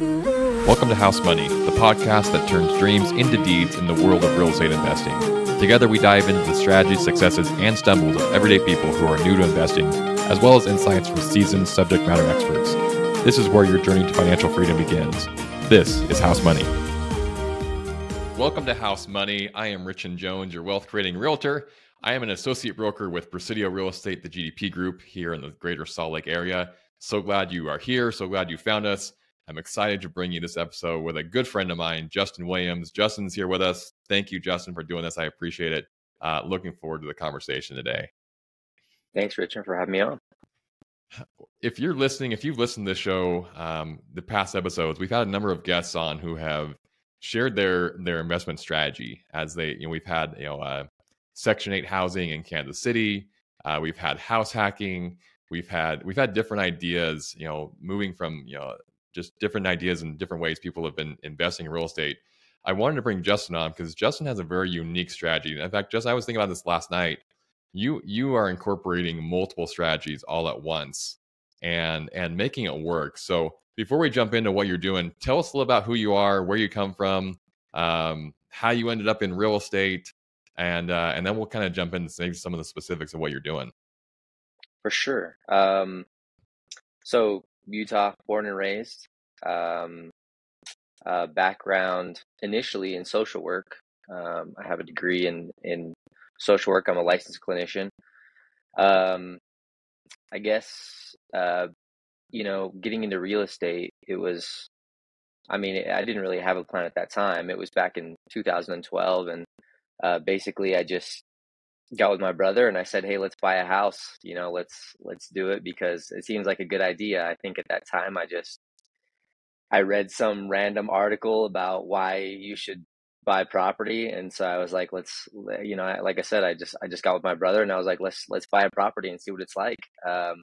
Welcome to House Money, the podcast that turns dreams into deeds in the world of real estate investing. Together, we dive into the strategies, successes, and stumbles of everyday people who are new to investing, as well as insights from seasoned subject matter experts. This is where your journey to financial freedom begins. This is House Money. Welcome to House Money. I am Richard Jones, your wealth creating realtor. I am an associate broker with Presidio Real Estate, the GDP group here in the greater Salt Lake area. So glad you are here. So glad you found us. I'm excited to bring you this episode with a good friend of mine, Justin Williams. Justin's here with us. Thank you, Justin, for doing this. I appreciate it. Uh, looking forward to the conversation today. Thanks, Richard, for having me on. If you're listening, if you've listened to the show, um, the past episodes, we've had a number of guests on who have shared their their investment strategy as they, you know, we've had you know uh, Section Eight housing in Kansas City, uh, we've had house hacking, we've had we've had different ideas, you know, moving from you know just different ideas and different ways people have been investing in real estate. I wanted to bring Justin on because Justin has a very unique strategy. In fact, just I was thinking about this last night. You you are incorporating multiple strategies all at once and and making it work. So before we jump into what you're doing, tell us a little about who you are, where you come from, um, how you ended up in real estate, and uh, and then we'll kind of jump into maybe some of the specifics of what you're doing. For sure. Um, so Utah, born and raised. Um, uh, background initially in social work. Um, I have a degree in in social work. I'm a licensed clinician. Um, I guess uh, you know, getting into real estate, it was. I mean, I didn't really have a plan at that time. It was back in 2012, and uh, basically, I just got with my brother and I said, "Hey, let's buy a house. You know, let's let's do it because it seems like a good idea." I think at that time I just I read some random article about why you should buy property and so I was like, "Let's you know, like I said, I just I just got with my brother and I was like, "Let's let's buy a property and see what it's like." Um,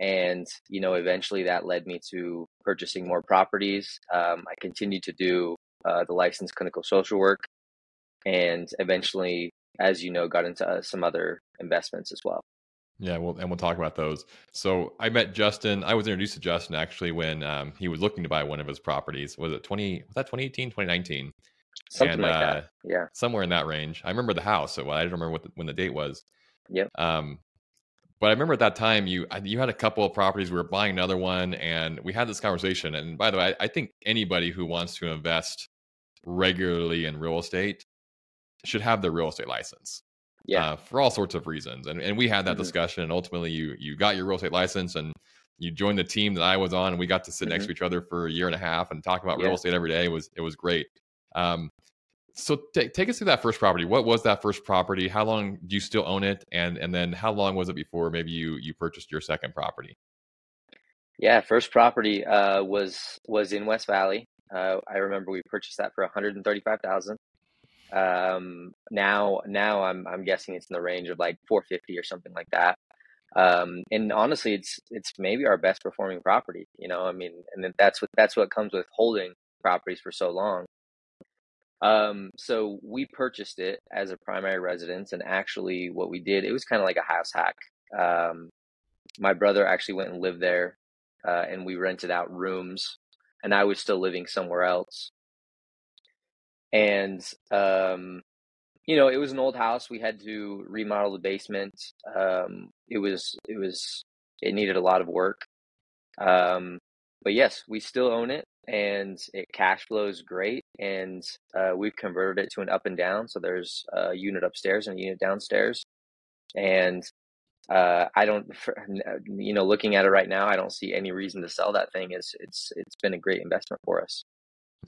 and you know, eventually that led me to purchasing more properties. Um, I continued to do uh, the licensed clinical social work and eventually as you know, got into uh, some other investments as well. Yeah, well, and we'll talk about those. So I met Justin. I was introduced to Justin actually when um, he was looking to buy one of his properties. Was it twenty? Was that 2018, 2019? Something and, like uh, that. Yeah, somewhere in that range. I remember the house. So I don't remember what the, when the date was. Yep. Um, but I remember at that time you you had a couple of properties. We were buying another one, and we had this conversation. And by the way, I, I think anybody who wants to invest regularly in real estate should have their real estate license. Yeah. Uh, for all sorts of reasons. And and we had that mm-hmm. discussion and ultimately you you got your real estate license and you joined the team that I was on and we got to sit mm-hmm. next to each other for a year and a half and talk about yeah. real estate every day. It was it was great. Um, so t- take us through that first property. What was that first property? How long do you still own it? And and then how long was it before maybe you you purchased your second property? Yeah, first property uh, was was in West Valley. Uh, I remember we purchased that for one hundred and thirty five thousand. Um, now, now I'm I'm guessing it's in the range of like 450 or something like that. Um, and honestly, it's it's maybe our best performing property. You know, I mean, and that's what that's what comes with holding properties for so long. Um, so we purchased it as a primary residence, and actually, what we did, it was kind of like a house hack. Um, my brother actually went and lived there, uh, and we rented out rooms, and I was still living somewhere else and um, you know it was an old house. We had to remodel the basement. Um, it was it was it needed a lot of work. Um, but yes we still own it and it cash flows great. And uh, we've converted it to an up and down. So there's a unit upstairs and a unit downstairs. And uh, I don't, you know, looking at it right now, I don't see any reason to sell that thing. It's it's it's been a great investment for us.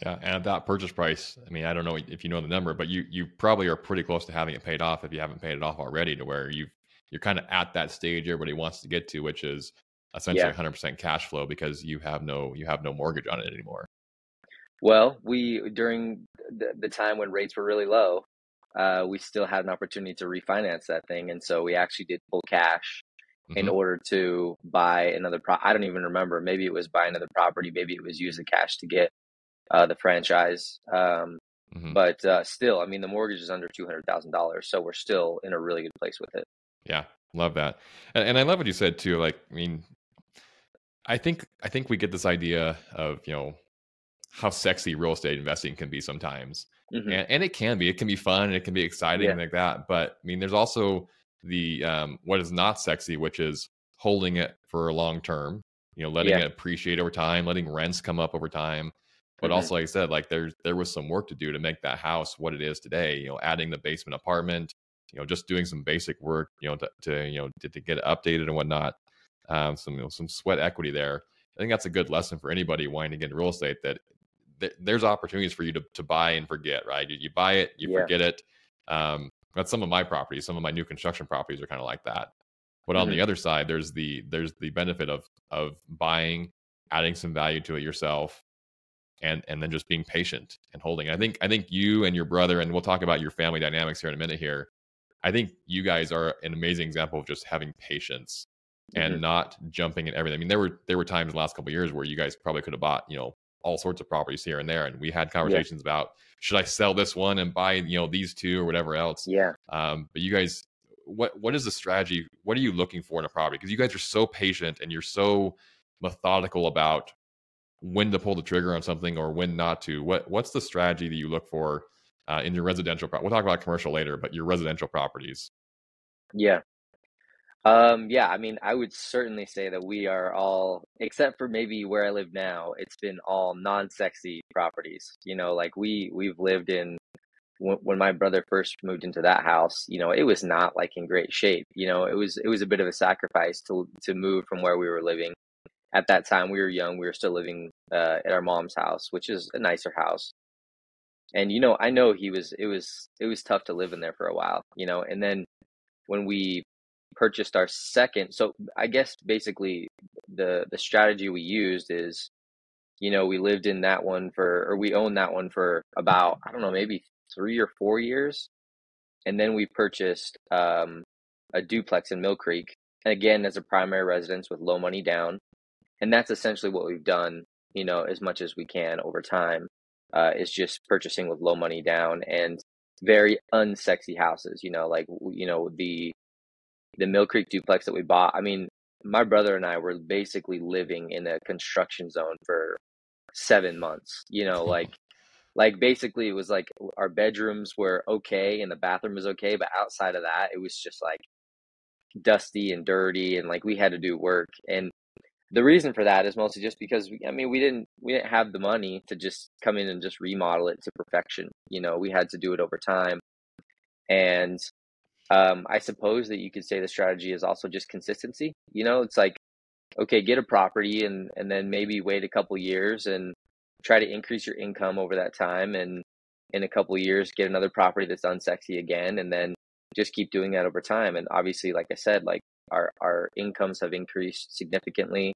Yeah, and at that purchase price, I mean, I don't know if you know the number, but you you probably are pretty close to having it paid off if you haven't paid it off already, to where you you're kind of at that stage everybody wants to get to, which is essentially yeah. 100% cash flow because you have no you have no mortgage on it anymore. Well, we during the, the time when rates were really low, uh, we still had an opportunity to refinance that thing, and so we actually did pull cash mm-hmm. in order to buy another pro. I don't even remember. Maybe it was buy another property. Maybe it was use the cash to get uh, the franchise. Um, mm-hmm. But uh, still, I mean, the mortgage is under two hundred thousand dollars, so we're still in a really good place with it. Yeah, love that, and, and I love what you said too. Like, I mean, I think I think we get this idea of you know how sexy real estate investing can be sometimes. Mhm. And, and it can be, it can be fun and it can be exciting Yeah. like that. But I mean, there's also the um, what is not sexy, which is holding it for a long term. You know, letting Yeah. it appreciate over time, letting rents come up over time. But Mhm. also, like I said, like there's there was some work to do to make that house what it is today. You know, adding the basement apartment. You know, just doing some basic work. You know, to, to you know to, to get it updated and whatnot. Um, some you know, some sweat equity there. I think that's a good lesson for anybody wanting to get into real estate. That th- there's opportunities for you to, to buy and forget. Right, you, you buy it, you Yeah. forget it. Um, that's some of my properties. Some of my new construction properties are kind of like that. But on Mhm. the other side, there's the there's the benefit of of buying, adding some value to it yourself, and and then just being patient and holding. I think I think you and your brother, and we'll talk about your family dynamics here in a minute. Here, I think you guys are an amazing example of just having patience and Mhm. not jumping at everything. I mean, there were there were times in the last couple of years where you guys probably could have bought you know all sorts of properties here and there, and we had conversations about should I sell this one and buy you know these two or whatever else. Yeah. Um, but you guys, what what is the strategy? What are you looking for in a property? Because you guys are so patient and you're so methodical about when to pull the trigger on something or when not to. What what's the strategy that you look for uh, in your residential? Pro- we'll talk about commercial later, but your residential properties. Yeah. Um, yeah, I mean, I would certainly say that we are all, except for maybe where I live now, it's been all non-sexy properties. You know, like we we've lived in when, when my brother first moved into that house, you know, it was not like in great shape. You know, it was it was a bit of a sacrifice to to move from where we were living. At that time, we were young. We were still living uh, at our mom's house, which is a nicer house. And you know, I know he was it was it was tough to live in there for a while, you know. And then when we purchased our second, so I guess basically the the strategy we used is, you know, we lived in that one for or we owned that one for about I don't know, maybe three or four years. And then we purchased um, a duplex in Mill Creek, and again as a primary residence with low money down. And that's essentially what we've done, you know, as much as we can over time, uh, is just purchasing with low money down and very unsexy houses, you know, like, you know, the the Mill Creek duplex that we bought. I mean, my brother and I were basically living in a construction zone for seven months, you know, like like basically it was like our bedrooms were okay and the bathroom was okay, but outside of that, it was just like dusty and dirty and like we had to do work. And the reason for that is mostly just because we, I mean, we didn't we didn't have the money to just come in and just remodel it to perfection. You know, we had to do it over time. And um, I suppose that you could say the strategy is also just consistency. You know, it's like okay, get a property and and then maybe wait a couple years and try to increase your income over that time and in a couple years get another property that's unsexy again and then just keep doing that over time and obviously like I said like our our incomes have increased significantly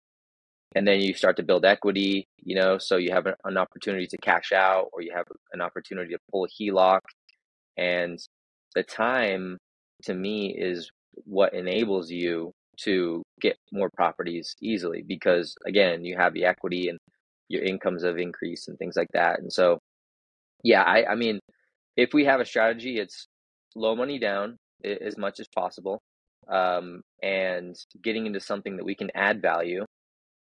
and then you start to build equity you know so you have an, opportunity to cash out or you have an opportunity to pull a HELOC and the time to me is what enables you to get more properties easily because again you have the equity and your incomes have increased and things like that. And so yeah i i mean if we have a strategy it's low money down as much as possible um, and getting into something that we can add value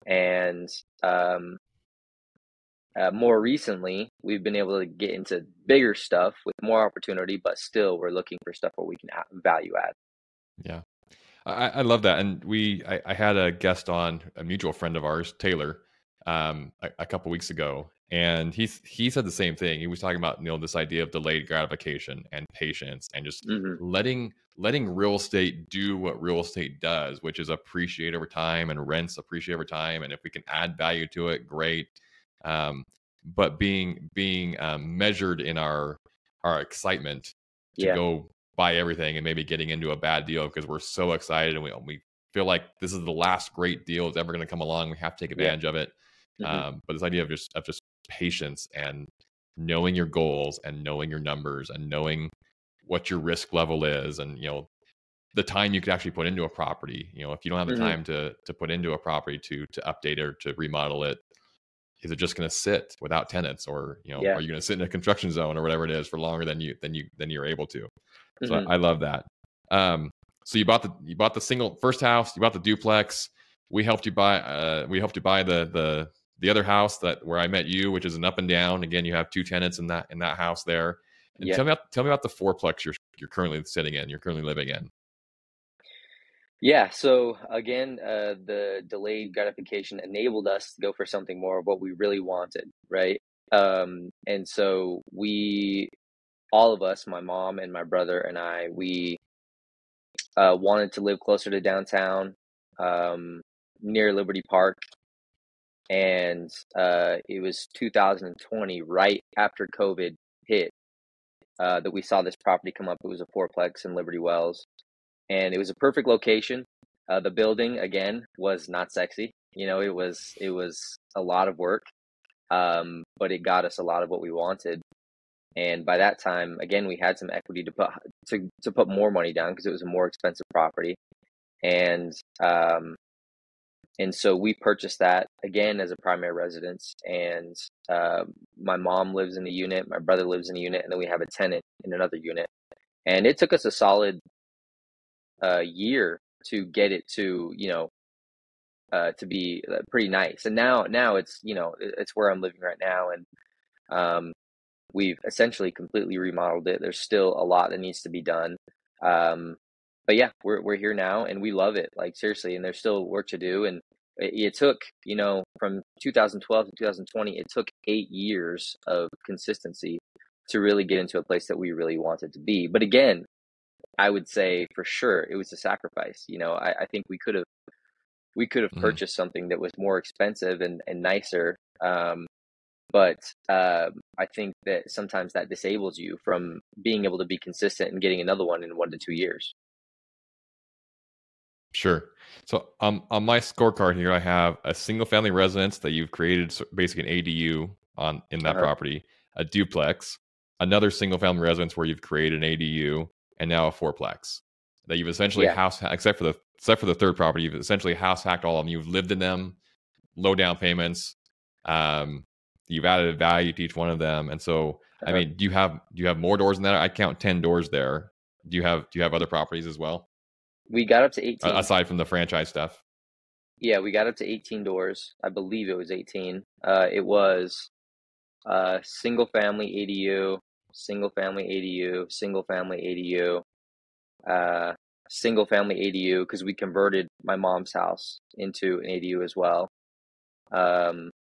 and um, uh, more recently we've been able to get into bigger stuff with more opportunity but still we're looking for stuff where we can value add Yeah, I, I love that. And we, I, I had a guest on, a mutual friend of ours, Taylor, um, a, a couple weeks ago, and he he said the same thing. He was talking about you know this idea of delayed gratification and patience, and just hmm letting letting real estate do what real estate does, which is appreciate over time and rents appreciate over time. And if we can add value to it, great. Um, but being being um, measured in our our excitement to yeah go buy everything and maybe getting into a bad deal because we're so excited and we we feel like this is the last great deal that's ever going to come along. We have to take yeah advantage of it. hmm Um, but this idea of just of just patience and knowing your goals and knowing your numbers and knowing what your risk level is and you know the time you could actually put into a property. You know, if you don't have the hmm time to to put into a property to to update or to remodel it, is it just going to sit without tenants or you know yeah. are you going to sit in a construction zone or whatever it is for longer than you than you than you're able to? So hmm I, I love that. Um so you bought the you bought the single first house you bought the duplex. We helped you buy uh we helped you buy the the the other house that where I met you, which is an up and down. Again, you have two tenants in that in that house there. And Yeah. tell me about tell me about the fourplex you're you're currently sitting in. You're currently living in. Yeah, so again, uh, the delayed gratification enabled us to go for something more of what we really wanted, right? Um, and so we, all of us, my mom and my brother and I, we uh, wanted to live closer to downtown, um, near Liberty Park. And uh, it was 2020, right after COVID hit, uh, that we saw this property come up. It was a fourplex in Liberty Wells and it was a perfect location. Uh, the building again was not sexy. You know, it was it was a lot of work, um, but it got us a lot of what we wanted. And by that time, again, we had some equity to put to to put more money down because it was a more expensive property, and um, and so we purchased that again as a primary residence. And uh, my mom lives in a unit, my brother lives in a unit, and then we have a tenant in another unit. And it took us a solid uh, year to get it to you know uh, to be uh, pretty nice. And now now it's you know it's where I'm living right now, and um, we've essentially completely remodeled it. There's still a lot that needs to be done. Um, but yeah, we're we're here now, and we love it. Like seriously, and there's still work to do. And it, took you know from 2012 to 2020, it took eight years of consistency to really get into a place that we really wanted to be. But again, I would say for sure it was a sacrifice. You know, I, I think we could have we could have Mhm. purchased something that was more expensive and, and nicer. Um, but uh, I think that sometimes that disables you from being able to be consistent and getting another one in one to two years. Sure. So um, on my scorecard here, I have a single family residence that you've created, so basically an ADU on in that Uh-huh. property, a duplex, another single family residence where you've created an ADU, and now a fourplex that you've essentially Yeah. house except for the except for the third property, you've essentially house hacked all of them. You've lived in them, low down payments. Um, you've added value to each one of them, and so I Uh-huh. mean, do you have do you have more doors than that? I count ten doors there. Do you have do you have other properties as well We got up to 18. A- aside from the franchise stuff? Yeah, we got up to 18 doors. I believe it was 18. Uh, it was uh, single family ADU, single family ADU, single family ADU, uh, single family ADU because we converted my mom's house into an ADU as well. Um,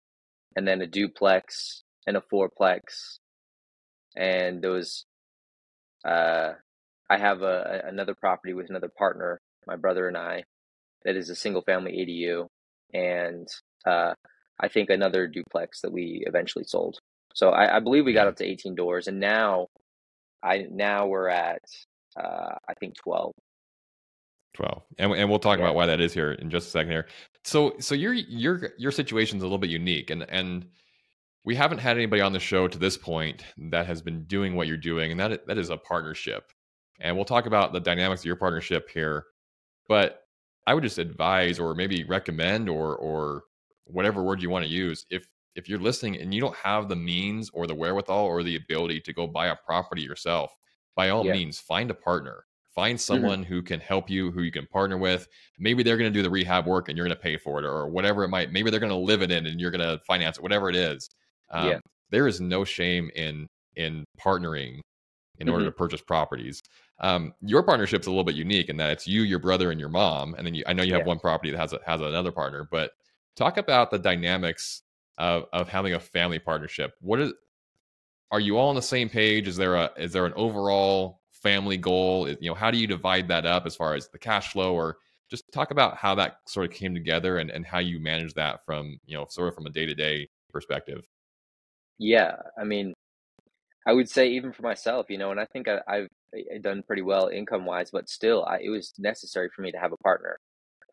and then a duplex and a fourplex. And there was, uh, I have a, another property with another partner, my brother and I, that is a single family ADU, and uh, I think another duplex that we eventually sold. So I, I believe we got up to 18 doors, and now I now we're at uh, I think 12. 12 and, and we'll talk Yeah. about why that is here in just a second here so so your your your situation's a little bit unique and and we haven't had anybody on the show to this point that has been doing what you're doing and that that is a partnership and we'll talk about the dynamics of your partnership here but i would just advise or maybe recommend or or whatever word you want to use if if you're listening and you don't have the means or the wherewithal or the ability to go buy a property yourself by all Yeah. means find a partner find someone who can help you who you can partner with maybe they're going to do the rehab work and you're going to pay for it or whatever it might maybe they're going to live it in and you're going to finance it whatever it is um, Yeah. there is no shame in in partnering in order Mhm. to purchase properties um, your partnership's a little bit unique in that it's you your brother and your mom and then you, i know you have Yeah. one property that has a, has another partner but talk about the dynamics of, of having a family partnership. What is are you all on the same page? Is there a is there an overall family goal? You know how do you divide that up as far as the cash flow or just talk about how that sort of came together and, and how you manage that from you know sort of from a day-to-day perspective? Yeah, I mean, I would say even for myself, you know, and I think I, I've uh, done pretty well income wise, but still, I, it was necessary for me to have a partner.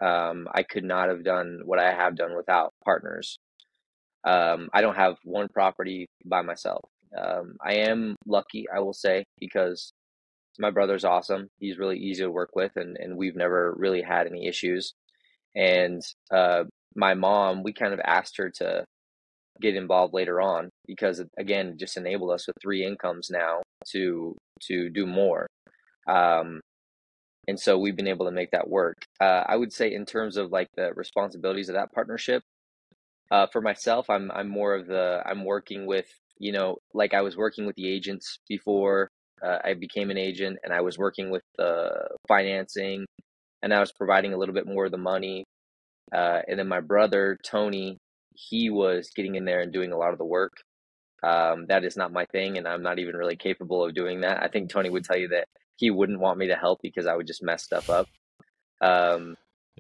Um, I could not have done what I have done without partners. Um, I don't have one property by myself. Um, I am lucky, I will say, because my brother's awesome. He's really easy to work with, and, and we've never really had any issues. And uh, my mom, we kind of asked her to get involved later on because again, just enabled us with three incomes now to to do more. Um, and so we've been able to make that work. Uh, I would say in terms of like the responsibilities of that partnership, Uh, for myself, I'm I'm more of the I'm working with you know like I was working with the agents before uh, I became an agent, and I was working with the financing, and I was providing a little bit more of the money. Uh, and then my brother Tony, he was getting in there and doing a lot of the work. Um, that is not my thing, and I'm not even really capable of doing that. I think Tony would tell you that he wouldn't want me to help because I would just mess stuff up. Um,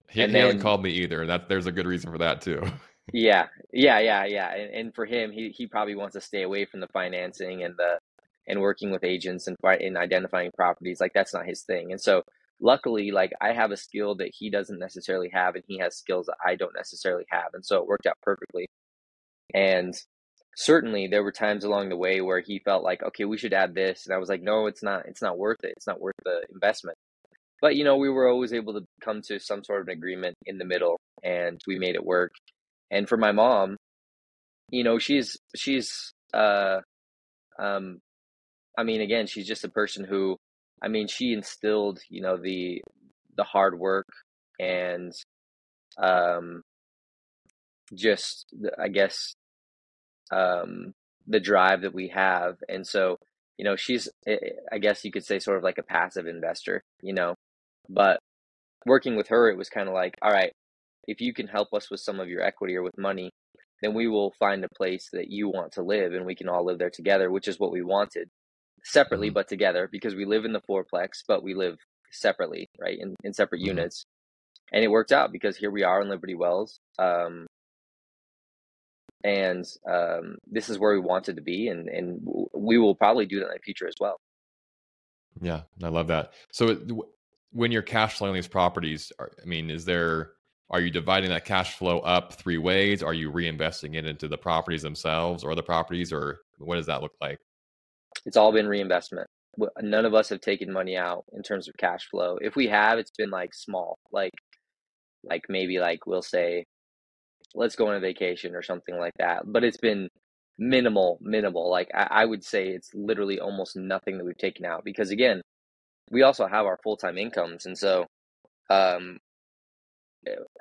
he, he then, hasn't called me either. That there's a good reason for that too. yeah, yeah, yeah, yeah. And, and for him, he he probably wants to stay away from the financing and the and working with agents and in identifying properties. Like that's not his thing. And so luckily, like I have a skill that he doesn't necessarily have, and he has skills that I don't necessarily have, and so it worked out perfectly. And certainly there were times along the way where he felt like okay we should add this and i was like no it's not it's not worth it it's not worth the investment but you know we were always able to come to some sort of an agreement in the middle and we made it work and for my mom you know she's she's uh um i mean again she's just a person who i mean she instilled you know the the hard work and um just i guess um, the drive that we have. And so, you know, she's, eh, eh, I guess you could say, sort of like a passive investor, you know, but working with her, it was kind of like, all right, if you can help us with some of your equity or with money, then we will find a place that you want to live and we can all live there together, which is what we wanted separately, mm-hmm. but together because we live in the fourplex, but we live separately, right? In, in separate mm-hmm. units. And it worked out because here we are in Liberty Wells. Um, and um, this is where we wanted to be, and and we will probably do that in the future as well. Yeah, I love that. So when you're cash flowing these properties, I mean, is there are you dividing that cash flow up three ways? Are you reinvesting it into the properties themselves or the properties, or what does that look like? It's all been reinvestment. None of us have taken money out in terms of cash flow. If we have, it's been like small, like like maybe like we'll say let's go on a vacation or something like that. But it's been minimal, minimal. Like I, I would say it's literally almost nothing that we've taken out because again, we also have our full time incomes. And so um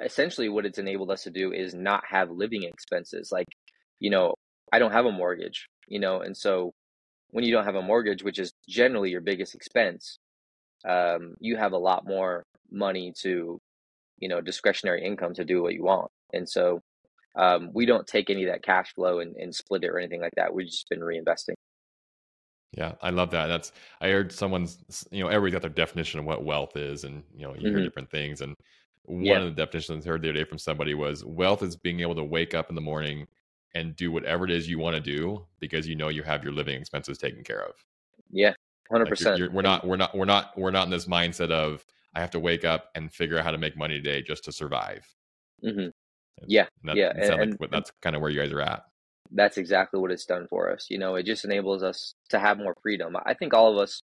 essentially what it's enabled us to do is not have living expenses. Like, you know, I don't have a mortgage, you know, and so when you don't have a mortgage, which is generally your biggest expense, um, you have a lot more money to, you know, discretionary income to do what you want. And so um, we don't take any of that cash flow and, and split it or anything like that. We've just been reinvesting. Yeah, I love that. That's I heard someone's you know everybody's got their definition of what wealth is, and you know you mm-hmm. hear different things. And one yeah. of the definitions I heard the other day from somebody was wealth is being able to wake up in the morning and do whatever it is you want to do because you know you have your living expenses taken care of. Yeah, hundred like percent. We're not we're not we're not we're not in this mindset of I have to wake up and figure out how to make money today just to survive. Mm-hmm. Yeah, that, yeah, and, like that's kind of where you guys are at. That's exactly what it's done for us. You know, it just enables us to have more freedom. I think all of us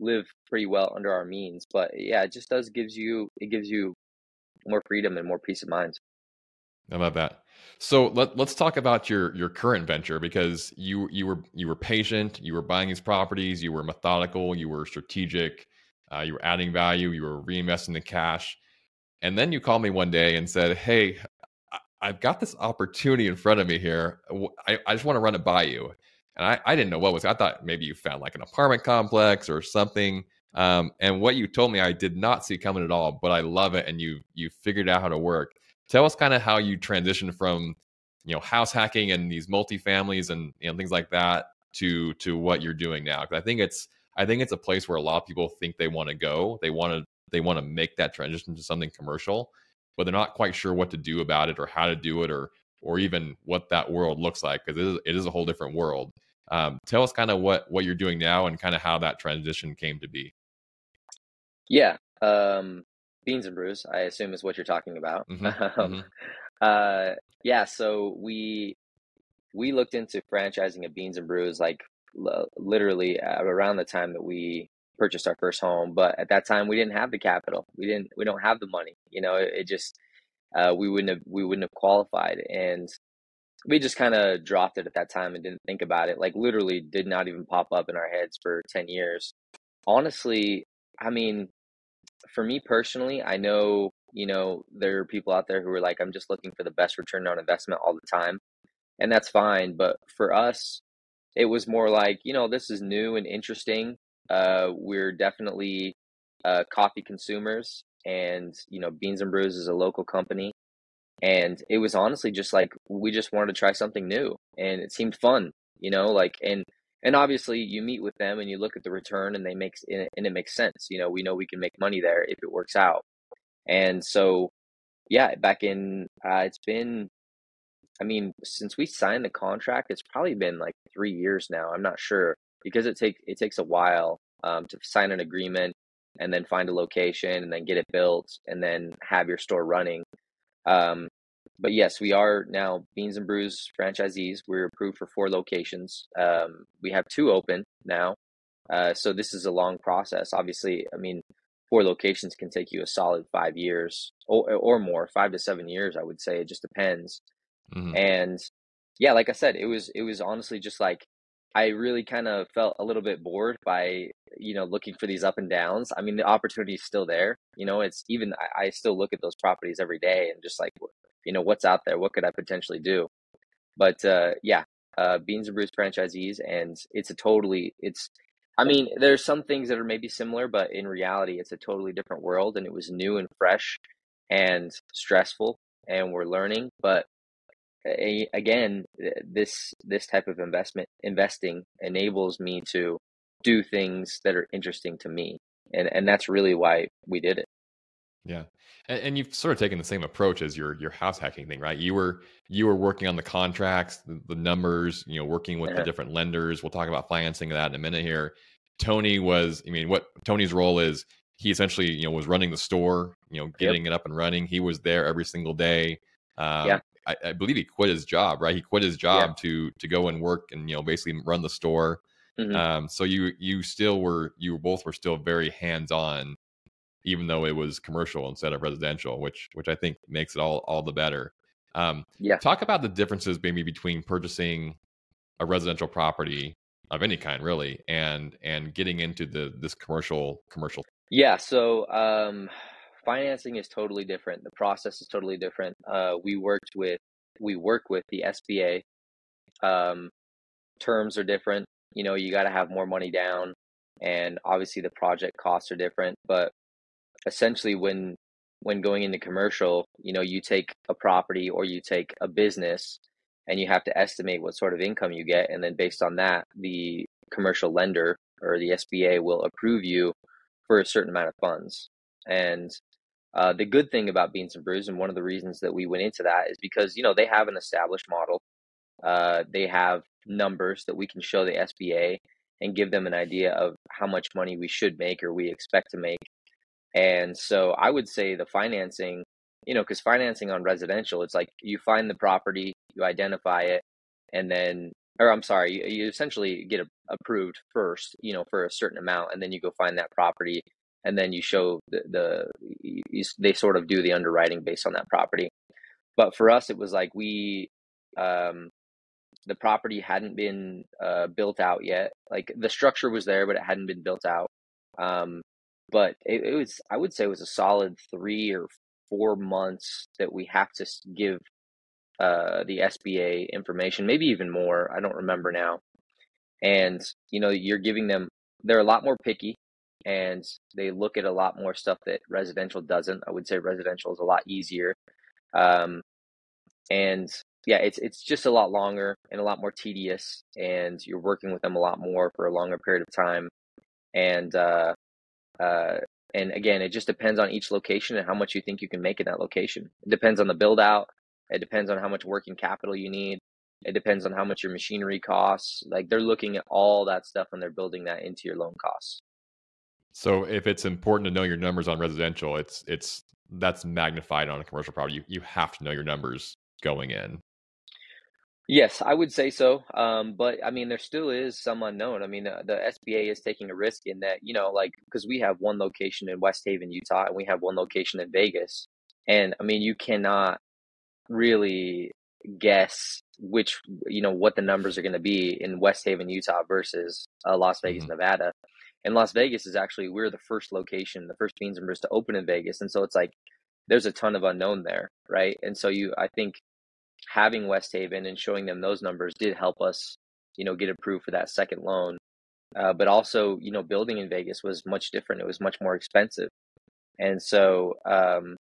live pretty well under our means, but yeah, it just does gives you it gives you more freedom and more peace of mind. I love that. So let let's talk about your your current venture because you you were you were patient, you were buying these properties, you were methodical, you were strategic, uh, you were adding value, you were reinvesting the cash, and then you called me one day and said, "Hey, I've got this opportunity in front of me here. I, I just want to run it by you. And I, I didn't know what was. I thought maybe you found like an apartment complex or something. Um, and what you told me, I did not see coming at all. But I love it, and you you figured out how to work. Tell us kind of how you transitioned from you know house hacking and these multifamilies and you know things like that to to what you're doing now. Because I think it's I think it's a place where a lot of people think they want to go. They want to they want to make that transition to something commercial but they're not quite sure what to do about it or how to do it or or even what that world looks like because it is, it is a whole different world. Um, tell us kind of what what you're doing now and kind of how that transition came to be. Yeah, um, beans and brews. I assume is what you're talking about. Mm-hmm. um, mm-hmm. Uh, yeah, so we we looked into franchising of beans and brews like l- literally around the time that we purchased our first home. But at that time, we didn't have the capital. We didn't. We don't have the money. You know, it, it just uh, we wouldn't have we wouldn't have qualified, and we just kind of dropped it at that time and didn't think about it. Like literally, did not even pop up in our heads for ten years. Honestly, I mean, for me personally, I know You know, there are people out there who are like, I'm just looking for the best return on investment all the time. And that's fine. But for us, it was more like, you know, this is new and interesting. Uh, we're definitely uh, coffee consumers, and, you know, Beans and Brews is a local company. And it was honestly just like, we just wanted to try something new. And it seemed fun, you know, like, and, and obviously you meet with them and you look at the return and they make and it makes sense you know we know we can make money there if it works out and so, yeah, back in, uh, it's been, I mean, since we signed the contract, it's probably been like three years now. I'm not sure because it takes it takes a while um, to sign an agreement and then find a location and then get it built and then have your store running. Um, but yes, we are now Beans and Brews franchisees. We're approved for four locations. Um, we have two open now. Uh, so this is a long process. Obviously, I mean, four locations can take you a solid five years or, or more, five to seven years, I would say. It just depends. Mm-hmm. And yeah, like I said, it was it was honestly just like I really kind of felt a little bit bored by you know looking for these up and downs. I mean, the opportunity is still there. You know, it's even I, I still look at those properties every day and just like you know what's out there, what could I potentially do? But uh, yeah, uh, Beans and Brews franchisees, and it's a totally it's I mean, there's some things that are maybe similar, but in reality, it's a totally different world, and it was new and fresh and stressful, and we're learning. But again, this this type of investment investing enables me to do things that are interesting to me, and and that's really why we did it. Yeah. And, and, you've sort of taken the same approach as your your house hacking thing, right? You were you were working on the contracts, the, the numbers, you know, working with yeah. the different lenders. We'll talk about financing that in a minute here. Tony was, I mean, what Tony's role is, he essentially, you know, was running the store, you know, getting yep. it up and running. He was there every single day. Um, yeah. I, I, believe he quit his job, right? He quit his job yeah. to to go and work and you know basically run the store. Mm-hmm. Um, so you you still were you both were still very hands on even though it was commercial instead of residential, which which I think makes it all all the better. Um, yeah. Talk about the differences maybe between purchasing a residential property of any kind, really, and and getting into the this commercial commercial. Yeah. So um, financing is totally different. The process is totally different. Uh, we worked with we work with the SBA. Um, terms are different. You know, you got to have more money down, and obviously the project costs are different. But essentially when when going into commercial, you know, you take a property or you take a business and you have to estimate what sort of income you get. And then based on that, the commercial lender or the SBA will approve you for a certain amount of funds. And uh, the good thing about Beans and Brews, and one of the reasons that we went into that is because, you know, they have an established model. Uh, they have numbers that we can show the SBA and give them an idea of how much money we should make or we expect to make and so I would say the financing, you know, because financing on residential, it's like you find the property, you identify it, and then, or I'm sorry, you, you essentially get a, approved first, you know, for a certain amount, and then you go find that property, and then you show the, the you, they sort of do the underwriting based on that property. But for us, it was like we, um, the property hadn't been uh, built out yet. Like the structure was there, but it hadn't been built out. Um, but it, it was I would say it was a solid three or four months that we have to give uh, the SBA information, maybe even more. I don't remember now. And you know, you're giving them they're a lot more picky and they look at a lot more stuff that residential doesn't. I would say residential is a lot easier. Um, and yeah, it's it's just a lot longer and a lot more tedious, and you're working with them a lot more for a longer period of time. And uh, uh, and again, it just depends on each location and how much you think you can make in that location. It depends on the build out. It depends on how much working capital you need. It depends on how much your machinery costs. Like they're looking at all that stuff and they're building that into your loan costs. So if it's important to know your numbers on residential, it's it's that's magnified on a commercial property. You you have to know your numbers going in. Yes, I would say so. Um, but I mean, there still is some unknown. I mean, uh, the SBA is taking a risk in that, you know, like because we have one location in West Haven, Utah, and we have one location in Vegas. And I mean, you cannot really guess which, you know, what the numbers are going to be in West Haven, Utah versus uh, Las Vegas, mm-hmm. Nevada. And Las Vegas is actually, we're the first location, the first Beans and Brews to open in Vegas. And so it's like, there's a ton of unknown there, right? And so you, I think having West Haven and showing them those numbers did help us, you know, get approved for that second loan. Uh, but also, you know, building in Vegas was much different. It was much more expensive, and so um,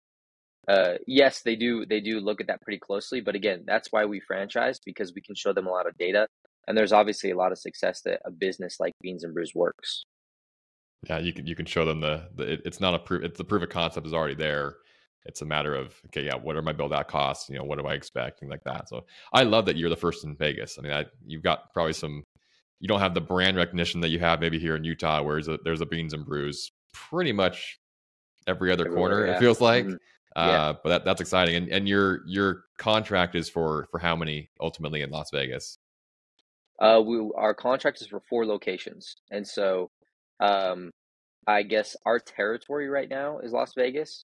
uh, yes, they do they do look at that pretty closely. But again, that's why we franchise because we can show them a lot of data, and there's obviously a lot of success that a business like Beans and Brews works. Yeah, you can you can show them the, the it, it's not a proof. It's the proof of concept is already there it's a matter of okay, yeah, what are my build out costs? You know, what do I expect? Things like that. So I love that you're the first in Vegas. I mean, I, you've got probably some. You don't have the brand recognition that you have maybe here in Utah, where there's a, there's a beans and brews pretty much every other Everywhere, corner. Yeah. It feels like. Mm-hmm. Uh, but that, that's exciting. And and your your contract is for for how many ultimately in Las Vegas? Uh, we our contract is for four locations, and so, um, I guess our territory right now is Las Vegas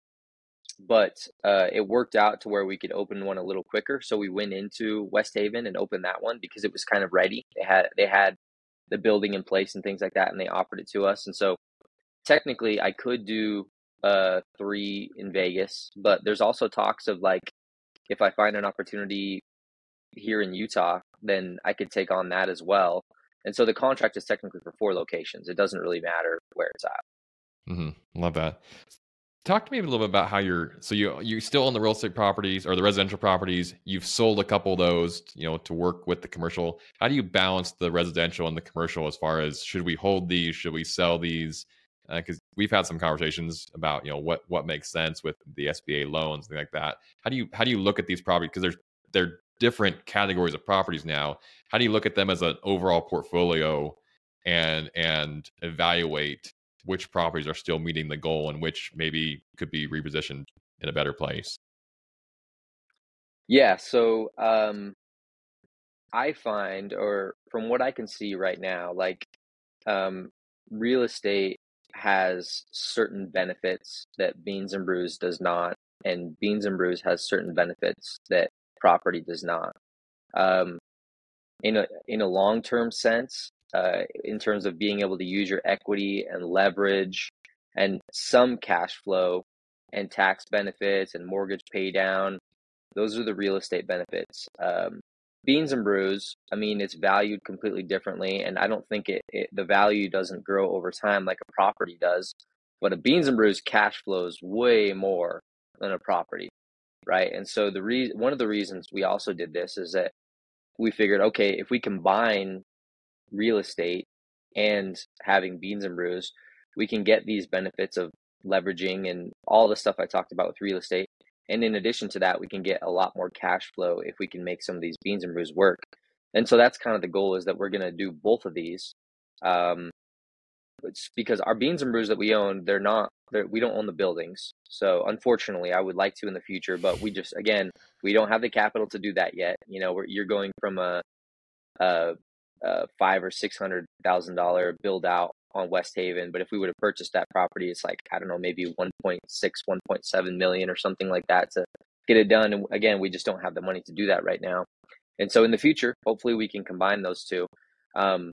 but uh, it worked out to where we could open one a little quicker. So we went into West Haven and opened that one because it was kind of ready. They had they had the building in place and things like that, and they offered it to us. And so technically, I could do uh, three in Vegas, but there's also talks of like if I find an opportunity here in Utah, then I could take on that as well. And so the contract is technically for four locations. It doesn't really matter where it's at. Mm-hmm. Love that. Talk to me a little bit about how you're so you you still own the real estate properties or the residential properties. You've sold a couple of those you know to work with the commercial. How do you balance the residential and the commercial as far as should we hold these? Should we sell these? Because uh, we've had some conversations about you know what what makes sense with the SBA loans things like that. How do you how do you look at these properties? Because there's they're different categories of properties now how do you look at them as an overall portfolio and and evaluate which properties are still meeting the goal and which maybe could be repositioned in a better place? Yeah, so um, I find, or from what I can see right now, like um, real estate has certain benefits that Beans and Brews does not, and Beans and Brews has certain benefits that property does not. Um, in a in a long term sense, uh, in terms of being able to use your equity and leverage and some cash flow and tax benefits and mortgage pay down. Those are the real estate benefits. Um, beans and brews, I mean, it's valued completely differently. And I don't think it, it, the value doesn't grow over time like a property does. But a beans and brews cash flows way more than a property. Right. And so the reason, one of the reasons we also did this is that we figured, okay, if we combine real estate and having beans and brews, we can get these benefits of leveraging and all the stuff I talked about with real estate. And in addition to that, we can get a lot more cash flow if we can make some of these beans and brews work. And so that's kind of the goal is that we're going to do both of these. Um, it's because our beans and brews that we own, they're not, they're, we don't own the buildings. So unfortunately, I would like to in the future, but we just, again, we don't have the capital to do that yet. You know, you're going from a, a uh, five or six hundred thousand dollar build out on West Haven. But if we would have purchased that property, it's like I don't know, maybe 1.6, 1.7 million or something like that to get it done. And again, we just don't have the money to do that right now. And so in the future, hopefully we can combine those two. Um,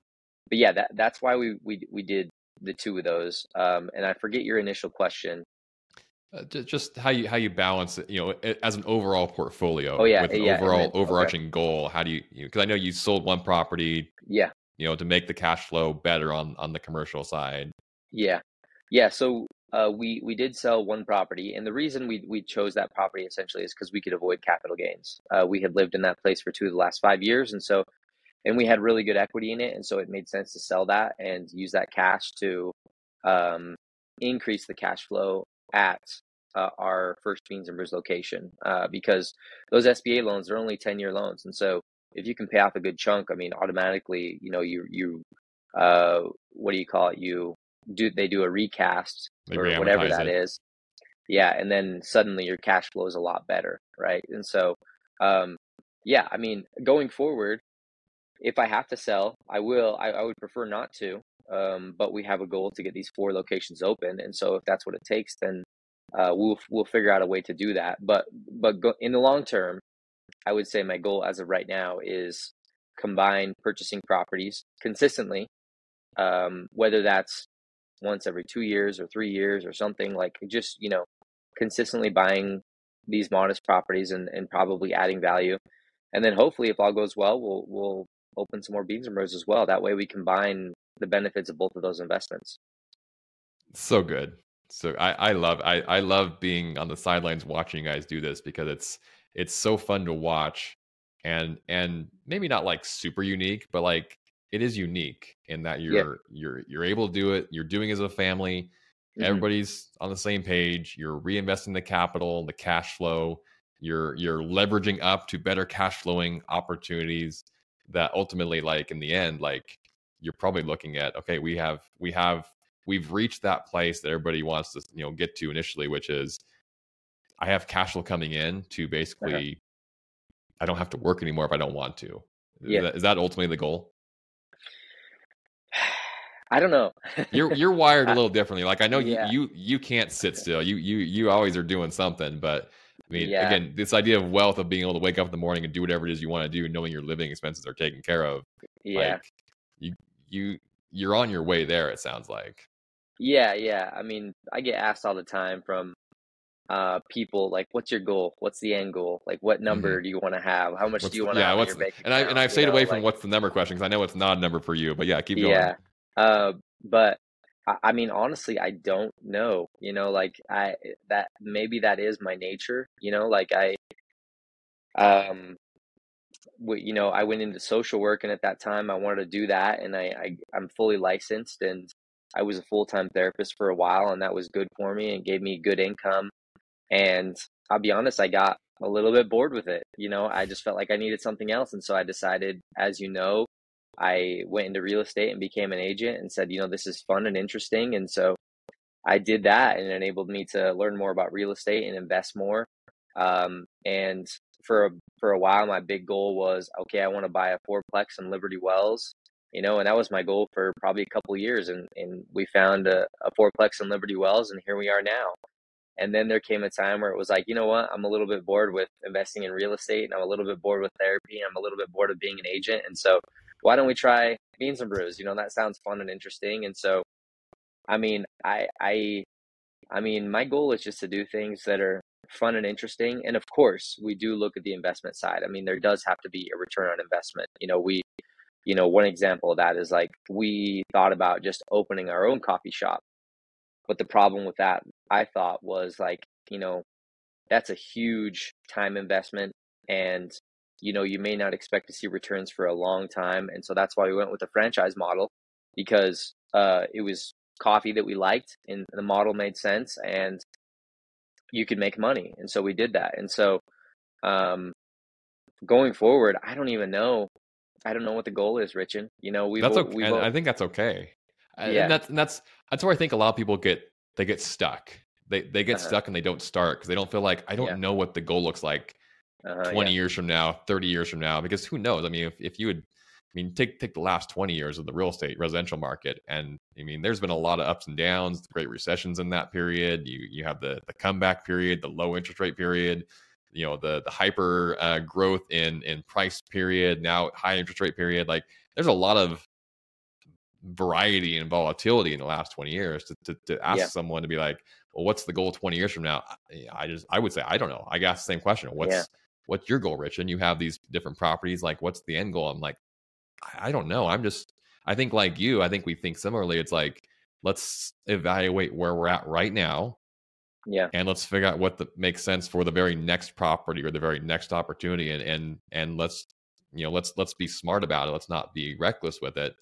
but yeah, that that's why we we we did the two of those. Um, and I forget your initial question. Uh, just how you how you balance it, you know, as an overall portfolio. Oh yeah, with an yeah, overall overarching okay. goal. How do you? Because you know, I know you sold one property. Yeah. You know, to make the cash flow better on on the commercial side. Yeah, yeah. So uh, we we did sell one property, and the reason we we chose that property essentially is because we could avoid capital gains. Uh, we had lived in that place for two of the last five years, and so and we had really good equity in it, and so it made sense to sell that and use that cash to um, increase the cash flow at uh, our first Beans and Brews location uh, because those SBA loans are only 10 year loans. And so if you can pay off a good chunk, I mean, automatically, you know, you, you, uh, what do you call it? You do, they do a recast they or whatever that it. is. Yeah. And then suddenly your cash flow is a lot better. Right. And so, um, yeah, I mean, going forward, if I have to sell, I will. I, I would prefer not to. Um, but we have a goal to get these four locations open, and so if that's what it takes, then uh, we'll we'll figure out a way to do that. But but go, in the long term, I would say my goal as of right now is combine purchasing properties consistently, um, whether that's once every two years or three years or something like just you know consistently buying these modest properties and, and probably adding value. And then hopefully, if all goes well, we'll we'll open some more beans and brews as well. That way, we combine the benefits of both of those investments. So good. So I, I love I, I love being on the sidelines watching you guys do this because it's it's so fun to watch and and maybe not like super unique, but like it is unique in that you're yeah. you're you're able to do it. You're doing it as a family. Mm-hmm. Everybody's on the same page. You're reinvesting the capital, the cash flow. You're you're leveraging up to better cash flowing opportunities that ultimately, like in the end, like you're probably looking at okay, we have we have we've reached that place that everybody wants to you know get to initially, which is I have cash flow coming in to uh-huh. basically. I don't have to work anymore if I don't want to. Yeah. Is that, is that ultimately the goal? I don't know. you're you're wired a little differently. Like I know yeah. you, you you can't sit still. You you you always are doing something. But I mean, yeah. again, this idea of wealth of being able to wake up in the morning and do whatever it is you want to do, knowing your living expenses are taken care of. Yeah. Like, you you you're on your way there. It sounds like. Yeah, yeah. I mean, I get asked all the time from uh, people like, "What's your goal? What's the end goal? Like, what number mm-hmm. do you want to have? How much what's, do you want to yeah, have what's, And account? I and I've stayed know, away from like, what's the number question because I know it's not a number for you. But yeah, keep going. Yeah, uh, but I, mean, honestly, I don't know. You know, like I that maybe that is my nature. You know, like I, um, you know, I went into social work, and at that time, I wanted to do that, and I, I I'm fully licensed, and I was a full time therapist for a while, and that was good for me and gave me good income. And I'll be honest, I got a little bit bored with it. You know, I just felt like I needed something else. And so I decided, as you know, I went into real estate and became an agent and said, you know, this is fun and interesting. And so I did that and enabled me to learn more about real estate and invest more. Um, and for a, for a while, my big goal was, okay, I want to buy a fourplex in Liberty Wells you know, and that was my goal for probably a couple years. And, and we found a, a fourplex in Liberty Wells, and here we are now. And then there came a time where it was like, you know what, I'm a little bit bored with investing in real estate, and I'm a little bit bored with therapy, and I'm a little bit bored of being an agent. And so, why don't we try beans and brews? You know, that sounds fun and interesting. And so, I mean, I, I, I mean, my goal is just to do things that are fun and interesting. And of course, we do look at the investment side. I mean, there does have to be a return on investment. You know, we you know, one example of that is like we thought about just opening our own coffee shop. But the problem with that, I thought, was like, you know, that's a huge time investment and you know, you may not expect to see returns for a long time. And so that's why we went with the franchise model because uh, it was coffee that we liked and the model made sense and you could make money. And so we did that. And so um, going forward, I don't even know I don't know what the goal is, Richin. You know, we that's okay. we I think that's okay. Yeah. And that's and that's that's where I think a lot of people get they get stuck. They they get uh-huh. stuck and they don't start because they don't feel like I don't yeah. know what the goal looks like uh-huh, 20 yeah. years from now, 30 years from now. Because who knows? I mean, if, if you would I mean, take take the last 20 years of the real estate residential market, and I mean, there's been a lot of ups and downs, great recessions in that period. You you have the the comeback period, the low interest rate period you know the the hyper uh, growth in in price period now high interest rate period like there's a lot of variety and volatility in the last 20 years to, to, to ask yeah. someone to be like well what's the goal 20 years from now i just i would say i don't know i got the same question what's yeah. What's your goal rich? And you have these different properties like what's the end goal? I'm like i don't know. I'm just i think like you i think we think similarly. It's like let's evaluate where we're at right now yeah. and let's figure out what the, makes sense for the very next property or the very next opportunity and and and let's you know let's let's be smart about it. Let's not be reckless with it.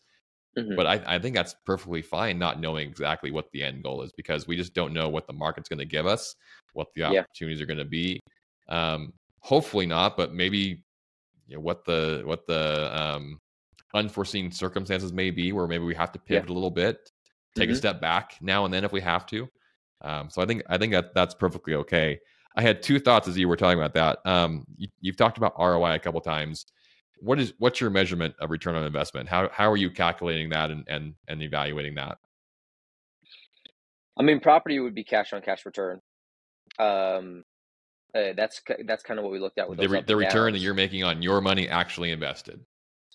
Mm-hmm. but I, I think that's perfectly fine not knowing exactly what the end goal is because we just don't know what the market's going to give us what the opportunities yeah. are going to be. Um hopefully not but maybe you know, what the what the um unforeseen circumstances may be where maybe we have to pivot yeah. a little bit take mm-hmm. a step back now and then if we have to um, so I think I think that that's perfectly okay. I had two thoughts as you were talking about that. Um, you, have talked about ROI a couple times. What is what's your measurement of return on investment? How how are you calculating that and and, and evaluating that? I mean, property would be cash on cash return. Um, uh, that's that's kind of what we looked at with the, re- the return that you're making on your money actually invested.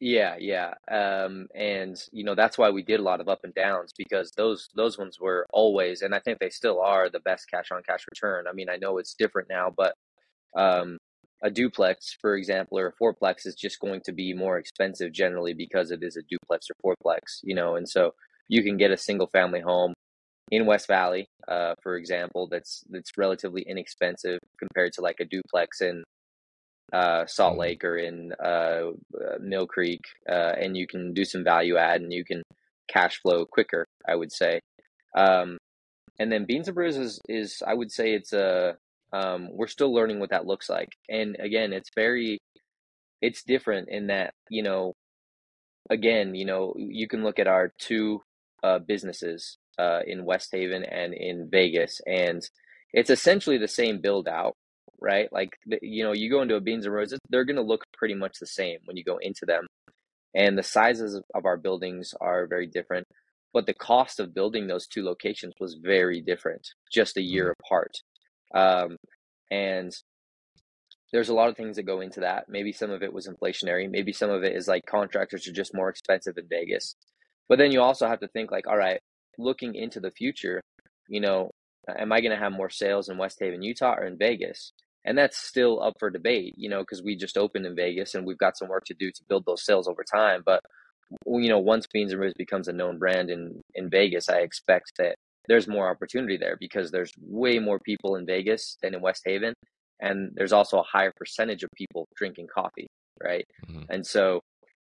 Yeah, yeah. Um, and you know, that's why we did a lot of up and downs because those those ones were always, and I think they still are the best cash on cash return. I mean, I know it's different now, but um, a duplex, for example, or a fourplex is just going to be more expensive generally because it is a duplex or fourplex, you know, and so you can get a single family home in West Valley, uh, for example, that's that's relatively inexpensive compared to like a duplex in uh, Salt Mm-hmm. Lake or in uh, uh, Mill Creek, uh, and you can do some value add and you can cash flow quicker. I would say, um, and then beans and brews is, is I would say it's a um, we're still learning what that looks like, and again, it's very it's different in that you know again you know you can look at our two uh, businesses uh, in West Haven and in Vegas, and it's essentially the same build out right? Like, you know, you go into a Beans and Brews, they're going to look pretty much the same when you go into them. And the sizes of our buildings are very different. But the cost of building those two locations was very different, just a year mm-hmm. apart. Um, and there's a lot of things that go into that. Maybe some of it was inflationary. Maybe some of it is like contractors are just more expensive in Vegas. But then you also have to think like, all right, looking into the future, you know, am I going to have more sales in West Haven, Utah or in Vegas? and that's still up for debate you know because we just opened in vegas and we've got some work to do to build those sales over time but you know once beans and brews becomes a known brand in in vegas i expect that there's more opportunity there because there's way more people in vegas than in west haven and there's also a higher percentage of people drinking coffee right mm-hmm. and so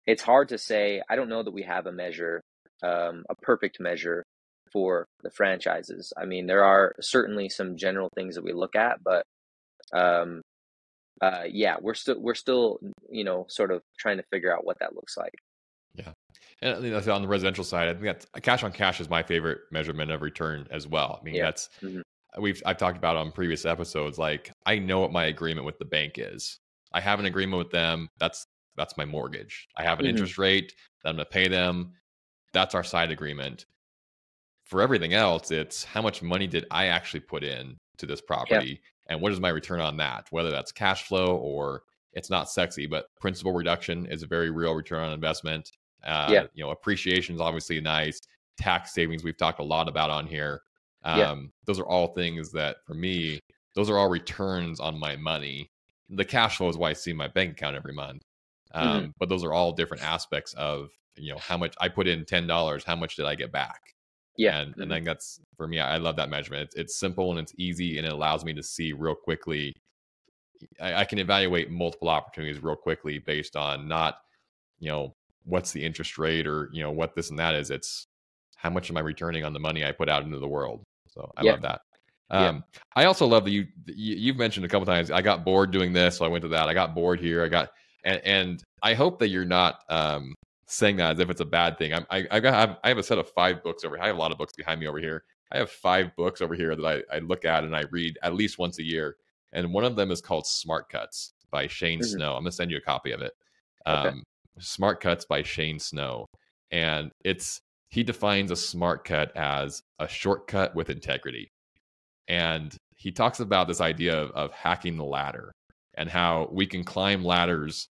it's hard to say i don't know that we have a measure um, a perfect measure for the franchises i mean there are certainly some general things that we look at but um, uh, yeah, we're still we're still you know sort of trying to figure out what that looks like. Yeah, and you know, on the residential side, I think that's cash on cash is my favorite measurement of return as well. I mean, yeah. that's mm-hmm. we've I've talked about on previous episodes. Like, I know what my agreement with the bank is. I have an agreement with them. That's that's my mortgage. I have an mm-hmm. interest rate that I'm going to pay them. That's our side agreement. For everything else, it's how much money did I actually put in to this property and what is my return on that? Whether that's cash flow or it's not sexy but principal reduction is a very real return on investment. Uh, yeah. you know appreciation is obviously nice. Tax savings we've talked a lot about on here. Um, yeah. those are all things that for me those are all returns on my money. The cash flow is why i see my bank account every month. Um, mm-hmm. but those are all different aspects of you know how much i put in $10 how much did i get back yeah. And, mm-hmm. and I think that's for me, I love that measurement. It's, it's, simple and it's easy and it allows me to see real quickly. I, I, can evaluate multiple opportunities real quickly based on not, you know, what's the interest rate or, you know, what this and that is. It's how much am I returning on the money I put out into the world. So I yeah. love that. Um, yeah. I also love that you, you have mentioned a couple times. I got bored doing this, so I went to that. I got bored here. I got and, and I hope that you're not um, saying that as if it's a bad thing. I'm, I I got I have a set of five books over. Here. I have a lot of books behind me over here. I have five books over here that I, I look at and I read at least once a year. And one of them is called Smart Cuts by Shane mm-hmm. Snow. I'm gonna send you a copy of it. Okay. Um, smart Cuts by Shane Snow, and it's he defines a smart cut as a shortcut with integrity, and he talks about this idea of, of hacking the ladder and how we can climb ladders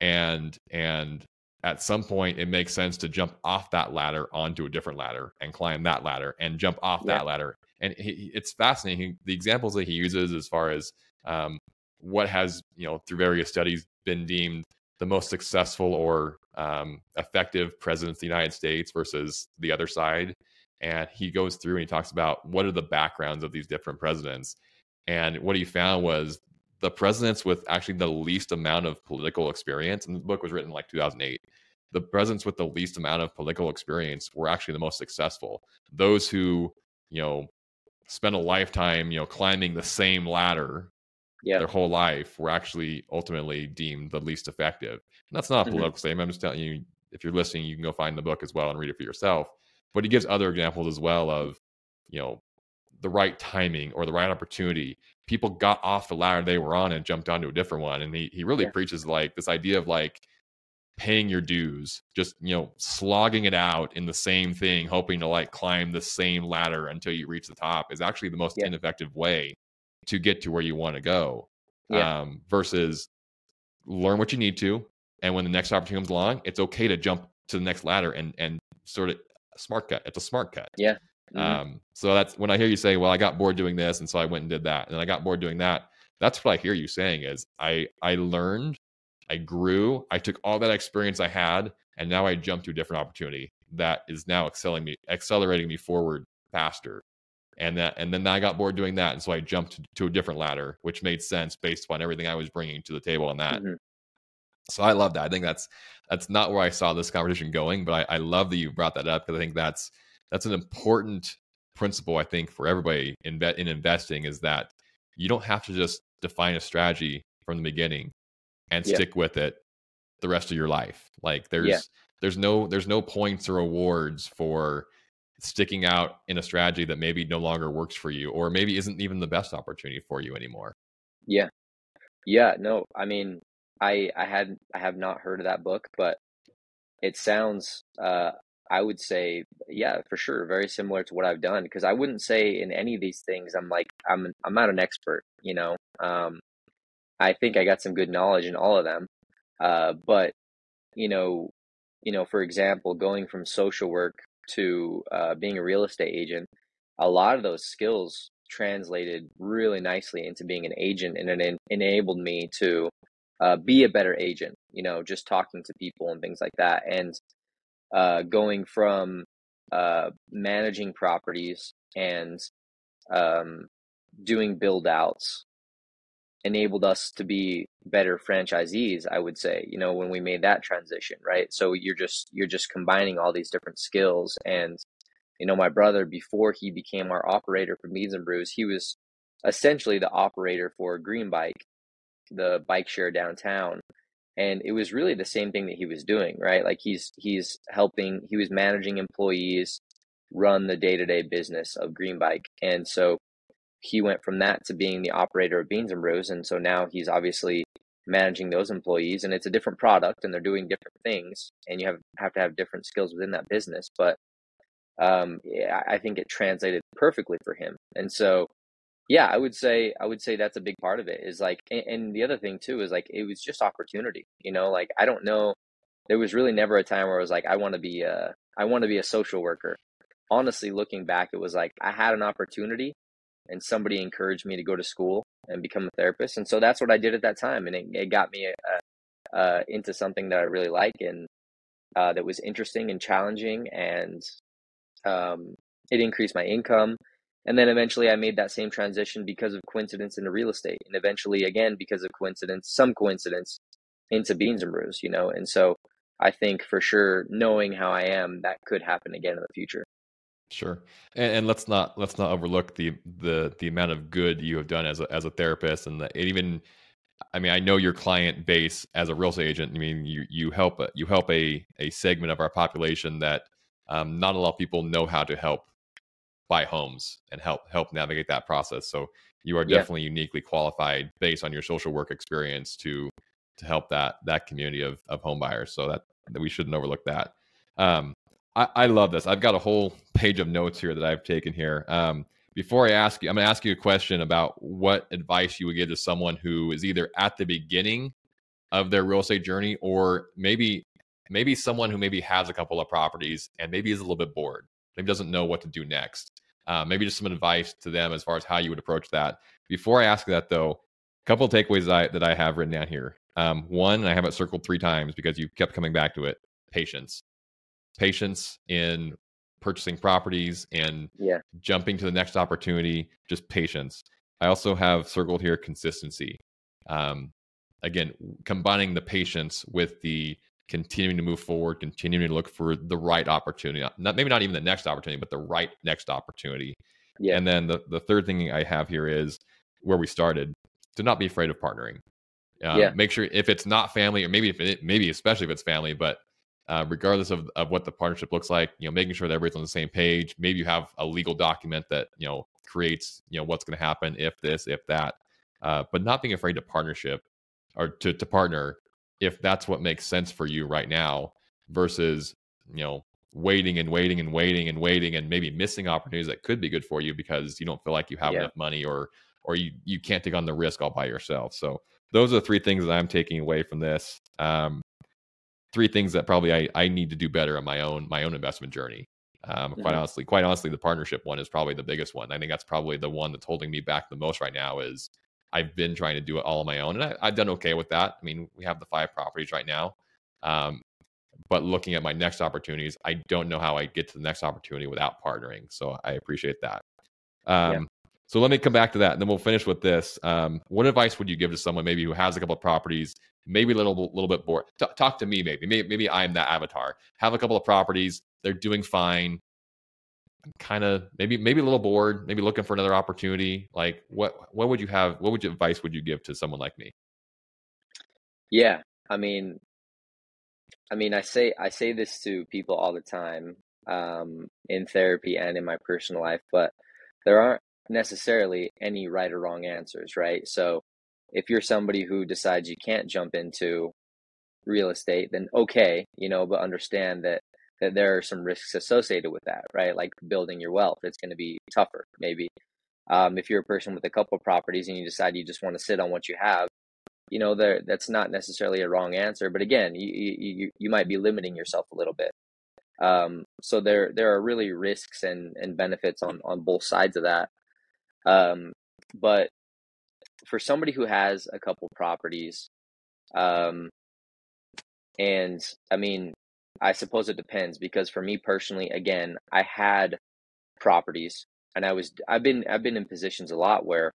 and and at some point it makes sense to jump off that ladder onto a different ladder and climb that ladder and jump off yeah. that ladder. And he, it's fascinating. The examples that he uses as far as um, what has you know through various studies been deemed the most successful or um, effective presidents of the united states versus the other side. And he goes through and he talks about what are the backgrounds of these different presidents. And what he found was the presidents with actually the least amount of political experience, and the book was written in like 2008. The presidents with the least amount of political experience were actually the most successful. Those who, you know, spent a lifetime, you know, climbing the same ladder yeah. their whole life were actually ultimately deemed the least effective. And that's not a mm-hmm. political mm-hmm. statement. I'm just telling you, if you're listening, you can go find the book as well and read it for yourself. But he gives other examples as well of, you know, the right timing or the right opportunity people got off the ladder they were on and jumped onto a different one. And he he really yeah. preaches like this idea of like paying your dues, just you know, slogging it out in the same thing, hoping to like climb the same ladder until you reach the top is actually the most yeah. ineffective way to get to where you want to go. Yeah. Um, versus learn what you need to, And when the next opportunity comes along, it's okay to jump to the next ladder and and sort of smart cut. It's a smart cut. Yeah. Mm-hmm. Um, so that's when I hear you say, "Well, I got bored doing this, and so I went and did that," and then I got bored doing that. That's what I hear you saying is I I learned, I grew, I took all that experience I had, and now I jumped to a different opportunity that is now accelerating me, accelerating me forward faster. And that, and then I got bored doing that, and so I jumped to, to a different ladder, which made sense based upon everything I was bringing to the table on that. Mm-hmm. So I love that. I think that's that's not where I saw this conversation going, but I, I love that you brought that up because I think that's that's an important principle I think for everybody in in investing is that you don't have to just define a strategy from the beginning and yeah. stick with it the rest of your life. Like there's yeah. there's no there's no points or awards for sticking out in a strategy that maybe no longer works for you or maybe isn't even the best opportunity for you anymore. Yeah. Yeah, no. I mean, I I had I have not heard of that book, but it sounds uh I would say yeah, for sure, very similar to what I've done because I wouldn't say in any of these things I'm like I'm I'm not an expert, you know. Um I think I got some good knowledge in all of them. Uh but you know, you know, for example, going from social work to uh, being a real estate agent, a lot of those skills translated really nicely into being an agent and it enabled me to uh, be a better agent, you know, just talking to people and things like that. And uh, going from uh, managing properties and um, doing build outs enabled us to be better franchisees i would say you know when we made that transition right? So you're just you're just combining all these different skills and you know my brother before he became our operator for Beans and Brews he was essentially the operator for green bike the bike share downtown and it was really the same thing that he was doing right? Like he's he's helping he was managing employees run the day-to-day business of green bike. And so he went from that to being the operator of beans and brews and so now he's obviously managing those employees and it's a different product and they're doing different things and you have have to have different skills within that business. But um, yeah, I think it translated perfectly for him. And so yeah, I would say I would say that's a big part of it. Is like, and, and the other thing too is like it was just opportunity. You know, like I don't know, there was really never a time where I was like, I want to be a I want to be a social worker. Honestly, looking back, it was like I had an opportunity, and somebody encouraged me to go to school and become a therapist, and so that's what I did at that time, and it, it got me uh, uh, into something that I really like and uh, that was interesting and challenging, and um, it increased my income and then eventually I made that same transition because of coincidence into real estate. And eventually, again, because of coincidence, some coincidence into beans and brews, you know? And so I think for sure, knowing how I am, that could happen again in the future. Sure, and, and, let's not let's not overlook the the the amount of good you have done as a as a therapist, and the, even, I mean, I know your client base as a real estate agent. I mean, you you help you help a a segment of our population that um, not a lot of people know how to help buy homes and help help navigate that process. So you are definitely yeah. uniquely qualified based on your social work experience to to help that that community of of home buyers. So that, that we shouldn't overlook that. Um, I, I love this. I've got a whole page of notes here that I've taken here. Um, before I ask you, I'm going to ask you a question about what advice you would give to someone who is either at the beginning of their real estate journey or maybe maybe someone who maybe has a couple of properties and maybe is a little bit bored maybe doesn't know what to do next. Uh, maybe just some advice to them as far as how you would approach that. Before I ask that, though, a couple of takeaways that I, that I have written down here. Um, one, I have it circled three times because you kept coming back to it patience. Patience in purchasing properties and yeah. jumping to the next opportunity, just patience. I also have circled here consistency. Um, again, combining the patience with the continuing to move forward, continuing to look for the right opportunity. Not maybe not even the next opportunity, but the right next opportunity. Yeah. And then the, the third thing I have here is where we started to not be afraid of partnering. Um, yeah. Make sure if it's not family, or maybe if it, maybe especially if it's family, but uh, regardless of, of what the partnership looks like, you know, making sure that everybody's on the same page. Maybe you have a legal document that you know creates you know what's going to happen if this, if that. Uh, but not being afraid to partnership or to to partner if that's what makes sense for you right now versus you know waiting and waiting and waiting and waiting and maybe missing opportunities that could be good for you because you don't feel like you have yeah. enough money or or you you can't take on the risk all by yourself so those are the three things that i'm taking away from this um, three things that probably I, I need to do better on my own my own investment journey. Um, quite mm-hmm. honestly, quite honestly, the partnership one is probably the biggest one. I think that's probably the one that's holding me back the most right now. Is I've been trying to do it all on my own, and I, have done okay with that. I mean, we have the five properties right now, um, but looking at my next opportunities, I don't know how I get to the next opportunity without partnering. So I appreciate that. Um, yeah. So let me come back to that, and then we'll finish with this. Um, what advice would you give to someone maybe who has a couple of properties, maybe a little little bit bored? T- talk to me, maybe. maybe. Maybe I'm that avatar. Have a couple of properties, they're doing fine. Kind of maybe maybe a little bored, maybe looking for another opportunity. Like what what would you have? What would you advice would you give to someone like me? Yeah, I mean, I mean, I say I say this to people all the time um, in therapy and in my personal life, but there aren't necessarily any right or wrong answers, right? So if you're somebody who decides you can't jump into real estate, then okay, you know, but understand that that there are some risks associated with that, right? Like building your wealth, it's going to be tougher, maybe. Um, if you're a person with a couple properties and you decide you just want to sit on what you have, you know, there that's not necessarily a wrong answer. But again, you you you might be limiting yourself a little bit. Um, so there there are really risks and and benefits on on both sides of that. Um, but for somebody who has a couple properties, um, and I mean, I suppose it depends because for me personally, again, I had properties and I was I've been I've been in positions a lot where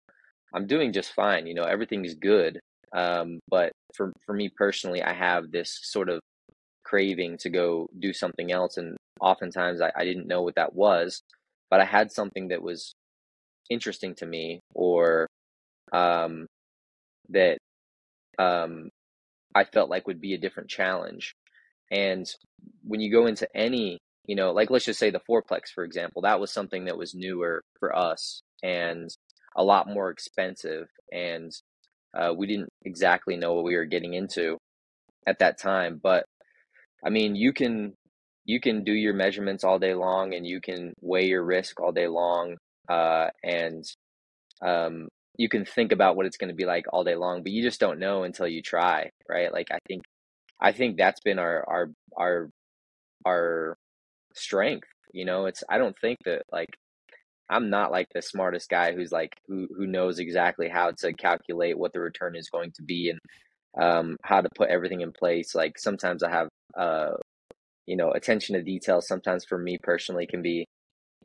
I'm doing just fine. You know, everything is good. Um, but for for me personally, I have this sort of craving to go do something else, and oftentimes I, I didn't know what that was, but I had something that was interesting to me or um, that um, I felt like would be a different challenge. And when you go into any, you know, like let's just say the fourplex, for example, that was something that was newer for us and a lot more expensive. And uh, we didn't exactly know what we were getting into at that time. But I mean, you can you can do your measurements all day long and you can weigh your risk all day long uh, and um, you can think about what it's going to be like all day long but you just don't know until you try right like i think I think that's been our our our our strength. You know, it's I don't think that like I'm not like the smartest guy who's like who who knows exactly how to calculate what the return is going to be and um, how to put everything in place. Like sometimes I have uh, you know attention to detail. Sometimes for me personally can be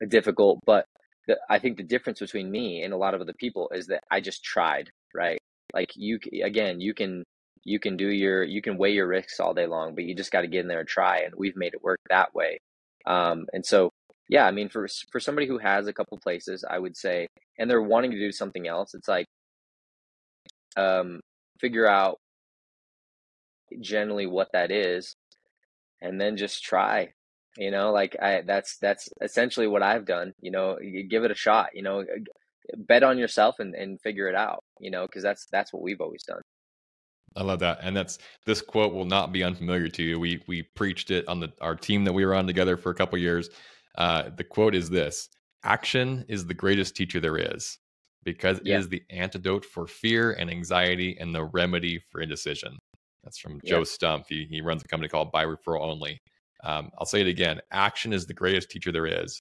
difficult, but the, I think the difference between me and a lot of other people is that I just tried. Right, like you again, you can you can do your you can weigh your risks all day long but you just got to get in there and try and we've made it work that way. Um, and so yeah i mean for for somebody who has a couple places i would say and they're wanting to do something else it's like um, figure out generally what that is and then just try you know like i that's that's essentially what i've done you know you give it a shot you know bet on yourself and, and figure it out you know because that's that's what we've always done I love that, and that's this quote will not be unfamiliar to you. We we preached it on the our team that we were on together for a couple years. Uh, the quote is this: "Action is the greatest teacher there is, because yeah. it is the antidote for fear and anxiety and the remedy for indecision." That's from yeah. Joe Stumpf. He he runs a company called By Referral Only. Um, I'll say it again: action is the greatest teacher there is,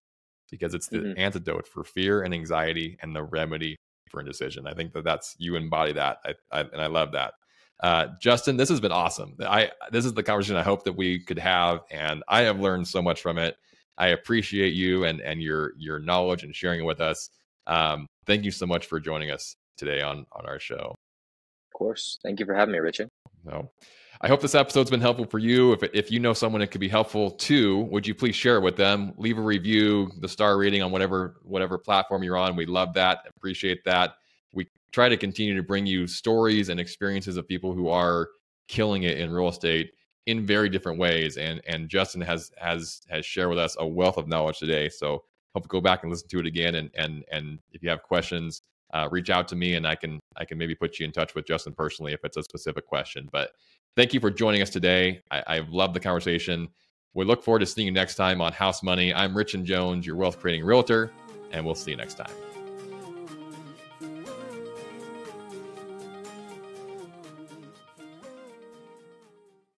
because it's the mm-hmm. antidote for fear and anxiety and the remedy for indecision. I think that that's you embody that, I, I, and I love that. Uh, Justin, this has been awesome. I this is the conversation I hope that we could have, and I have learned so much from it. I appreciate you and and your your knowledge and sharing it with us. Um, thank you so much for joining us today on on our show. Of course, thank you for having me, Richard. No. I hope this episode's been helpful for you. If, if you know someone it could be helpful to, would you please share it with them? Leave a review, the star rating on whatever whatever platform you're on. We love that. Appreciate that try to continue to bring you stories and experiences of people who are killing it in real estate in very different ways. And and Justin has has has shared with us a wealth of knowledge today. So hope go back and listen to it again. And and and if you have questions, uh, reach out to me and I can I can maybe put you in touch with Justin personally if it's a specific question. But thank you for joining us today. I, I've loved the conversation. We look forward to seeing you next time on House Money. I'm Rich and Jones, your wealth creating realtor, and we'll see you next time.